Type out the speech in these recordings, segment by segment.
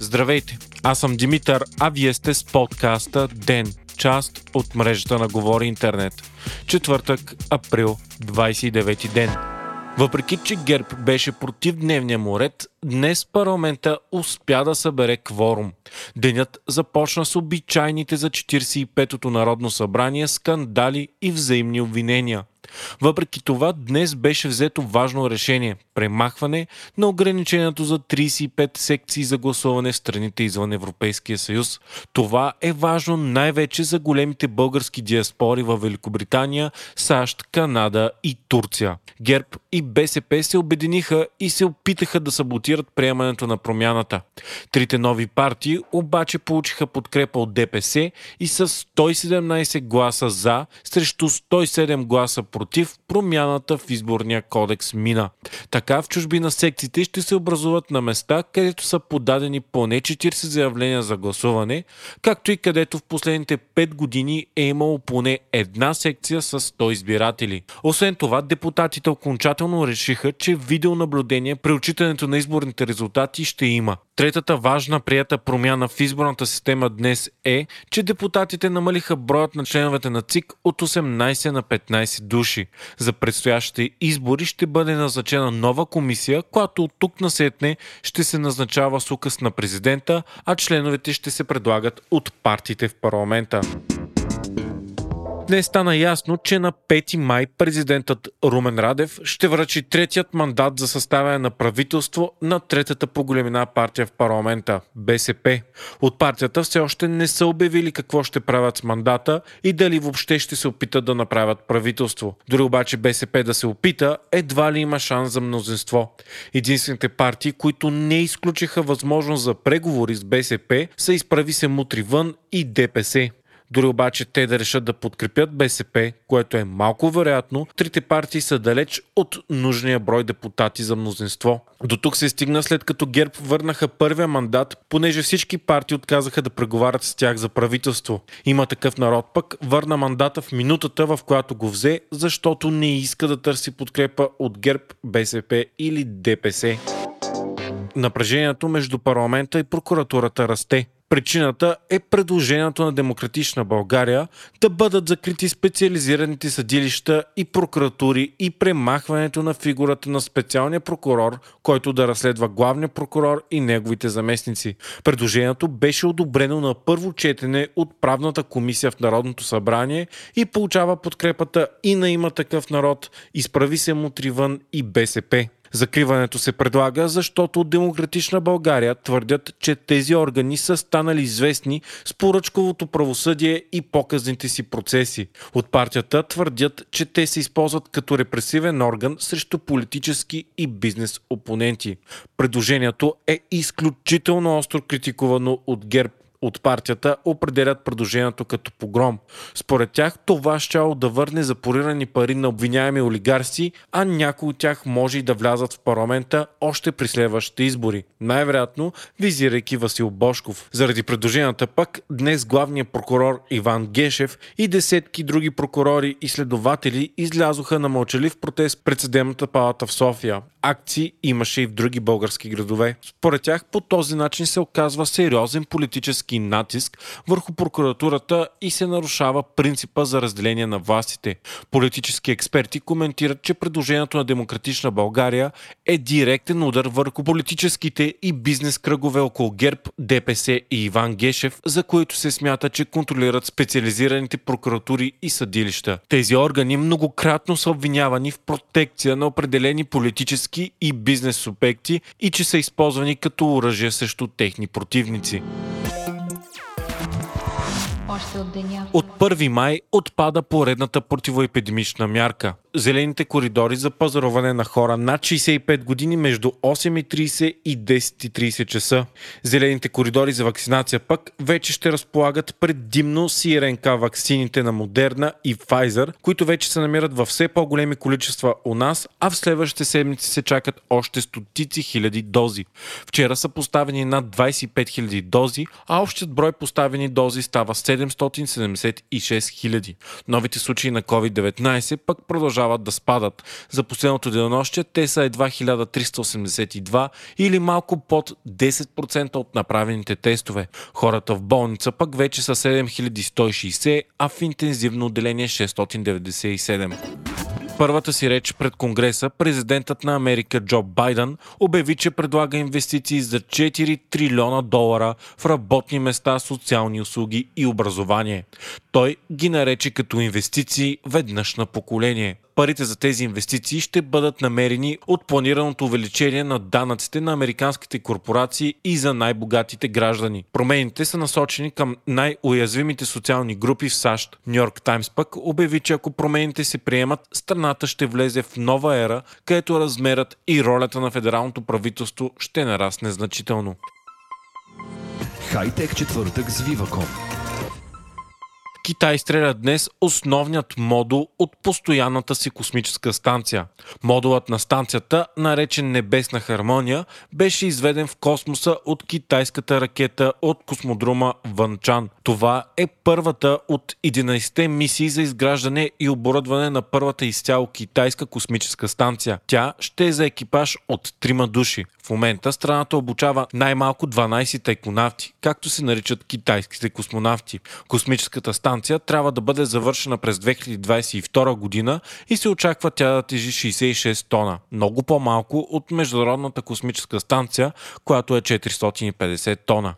Здравейте, аз съм Димитър, а вие сте с подкаста ДЕН, част от мрежата на Говори Интернет. Четвъртък, април, 29 ден. Въпреки, че ГЕРБ беше против дневния му ред, днес парламента успя да събере кворум. Денят започна с обичайните за 45-то Народно събрание скандали и взаимни обвинения – въпреки това, днес беше взето важно решение – премахване на ограничението за 35 секции за гласуване в страните извън Европейския съюз. Това е важно най-вече за големите български диаспори в Великобритания, САЩ, Канада и Турция. ГЕРБ и БСП се обединиха и се опитаха да саботират приемането на промяната. Трите нови партии обаче получиха подкрепа от ДПС и с 117 гласа за срещу 107 гласа против промяната в изборния кодекс мина. Така в чужбина секциите ще се образуват на места, където са подадени поне 40 заявления за гласуване, както и където в последните 5 години е имало поне една секция с 100 избиратели. Освен това, депутатите окончателно решиха, че видеонаблюдение при отчитането на изборните резултати ще има. Третата важна прията промяна в изборната система днес е, че депутатите намалиха броят на членовете на ЦИК от 18 на 15 души. За предстоящите избори ще бъде назначена нова комисия, която от тук насетне ще се назначава с указ на президента, а членовете ще се предлагат от партиите в парламента. Днес стана ясно, че на 5 май президентът Румен Радев ще връчи третият мандат за съставяне на правителство на третата по големина партия в парламента – БСП. От партията все още не са обявили какво ще правят с мандата и дали въобще ще се опитат да направят правителство. Дори обаче БСП да се опита, едва ли има шанс за мнозинство. Единствените партии, които не изключиха възможност за преговори с БСП, са изправи се мутри вън и ДПС. Дори обаче те да решат да подкрепят БСП, което е малко вероятно, трите партии са далеч от нужния брой депутати за мнозинство. До тук се стигна след като ГЕРБ върнаха първия мандат, понеже всички партии отказаха да преговарят с тях за правителство. Има такъв народ пък върна мандата в минутата, в която го взе, защото не иска да търси подкрепа от ГЕРБ, БСП или ДПС. Напрежението между парламента и прокуратурата расте. Причината е предложението на Демократична България да бъдат закрити специализираните съдилища и прокуратури и премахването на фигурата на специалния прокурор, който да разследва главния прокурор и неговите заместници. Предложението беше одобрено на първо четене от правната комисия в Народното събрание и получава подкрепата и на има такъв народ, изправи се мутривън и БСП. Закриването се предлага, защото от Демократична България твърдят, че тези органи са станали известни с поръчковото правосъдие и показните си процеси. От партията твърдят, че те се използват като репресивен орган срещу политически и бизнес опоненти. Предложението е изключително остро критикувано от ГЕРБ от партията определят предложението като погром. Според тях това щяло да върне запорирани пари на обвиняеми олигарси, а някои от тях може и да влязат в парламента още при следващите избори. Най-вероятно, визирайки Васил Бошков. Заради предложенията пък, днес главният прокурор Иван Гешев и десетки други прокурори и следователи излязоха на мълчалив протест пред съдебната палата в София. Акции имаше и в други български градове. Според тях по този начин се оказва сериозен политически политически натиск върху прокуратурата и се нарушава принципа за разделение на властите. Политически експерти коментират, че предложението на Демократична България е директен удар върху политическите и бизнес кръгове около ГЕРБ, ДПС и Иван Гешев, за които се смята, че контролират специализираните прокуратури и съдилища. Тези органи многократно са обвинявани в протекция на определени политически и бизнес субекти и че са използвани като оръжие срещу техни противници от деня. От 1 май отпада поредната противоепидемична мярка зелените коридори за пазаруване на хора над 65 години между 8.30 и 10.30 часа. Зелените коридори за вакцинация пък вече ще разполагат предимно си РНК вакцините на Модерна и Pfizer, които вече се намират във все по-големи количества у нас, а в следващите седмици се чакат още стотици хиляди дози. Вчера са поставени над 25 000 дози, а общият брой поставени дози става 776 000. Новите случаи на COVID-19 пък продължават продължават да спадат. За последното денонощие те са едва 1382 или малко под 10% от направените тестове. Хората в болница пък вече са 7160, а в интензивно отделение 697 първата си реч пред Конгреса, президентът на Америка Джо Байден обяви, че предлага инвестиции за 4 трилиона долара в работни места, социални услуги и образование. Той ги нарече като инвестиции веднъж на поколение парите за тези инвестиции ще бъдат намерени от планираното увеличение на данъците на американските корпорации и за най-богатите граждани. Промените са насочени към най-уязвимите социални групи в САЩ. Нью Йорк Таймс пък обяви, че ако промените се приемат, страната ще влезе в нова ера, където размерът и ролята на федералното правителство ще нарасне значително. Хайтек четвъртък с Viva.com Китай стреля днес основният модул от постоянната си космическа станция. Модулът на станцията, наречен Небесна хармония, беше изведен в космоса от китайската ракета от космодрома Ванчан. Това е първата от 11 мисии за изграждане и оборудване на първата изцяло китайска космическа станция. Тя ще е за екипаж от трима души. В момента страната обучава най-малко 12 тайконавти, както се наричат китайските космонавти. Космическата станция трябва да бъде завършена през 2022 година и се очаква тя да тежи 66 тона. Много по-малко от Международната космическа станция, която е 450 тона.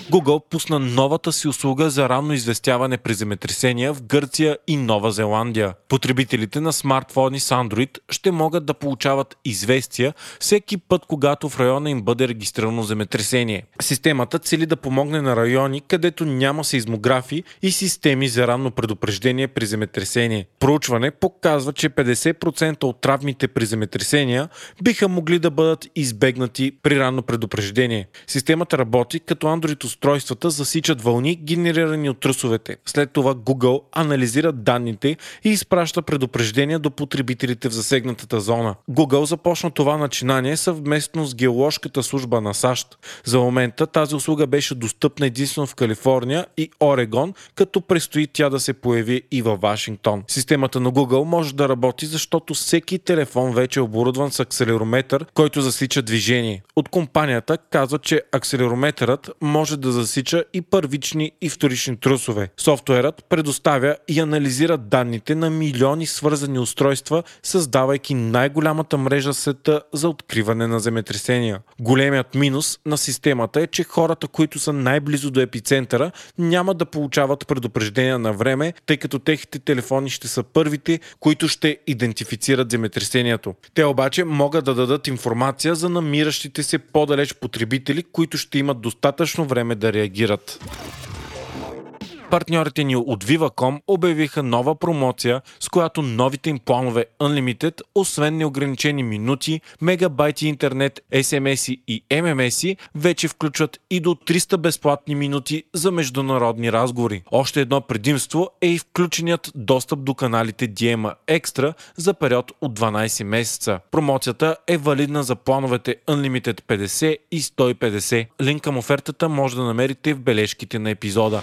Google пусна новата си услуга за ранно известяване при земетресения в Гърция и Нова Зеландия. Потребителите на смартфони с Android ще могат да получават известия всеки път, когато в района им бъде регистрирано земетресение. Системата цели да помогне на райони, където няма сейзмографи и системи за ранно предупреждение при земетресение. Проучване показва, че 50% от травмите при земетресения биха могли да бъдат избегнати при ранно предупреждение. Системата работи като Android устройствата засичат вълни, генерирани от трусовете. След това Google анализира данните и изпраща предупреждения до потребителите в засегнатата зона. Google започна това начинание съвместно с геоложката служба на САЩ. За момента тази услуга беше достъпна единствено в Калифорния и Орегон, като предстои тя да се появи и във Вашингтон. Системата на Google може да работи, защото всеки телефон вече е оборудван с акселерометър, който засича движение. От компанията казва, че акселерометърът може да засича и първични и вторични трусове. Софтуерът предоставя и анализира данните на милиони свързани устройства, създавайки най-голямата мрежа света за откриване на земетресения. Големият минус на системата е, че хората, които са най-близо до епицентъра, няма да получават предупреждения на време, тъй като техните телефони ще са първите, които ще идентифицират земетресението. Те обаче могат да дадат информация за намиращите се по-далеч потребители, които ще имат достатъчно време да реагират. Партньорите ни от Viva.com обявиха нова промоция, с която новите им планове Unlimited, освен неограничени минути, мегабайти интернет, SMS и MMS, вече включват и до 300 безплатни минути за международни разговори. Още едно предимство е и включеният достъп до каналите DMA Extra за период от 12 месеца. Промоцията е валидна за плановете Unlimited 50 и 150. Линк към офертата може да намерите в бележките на епизода.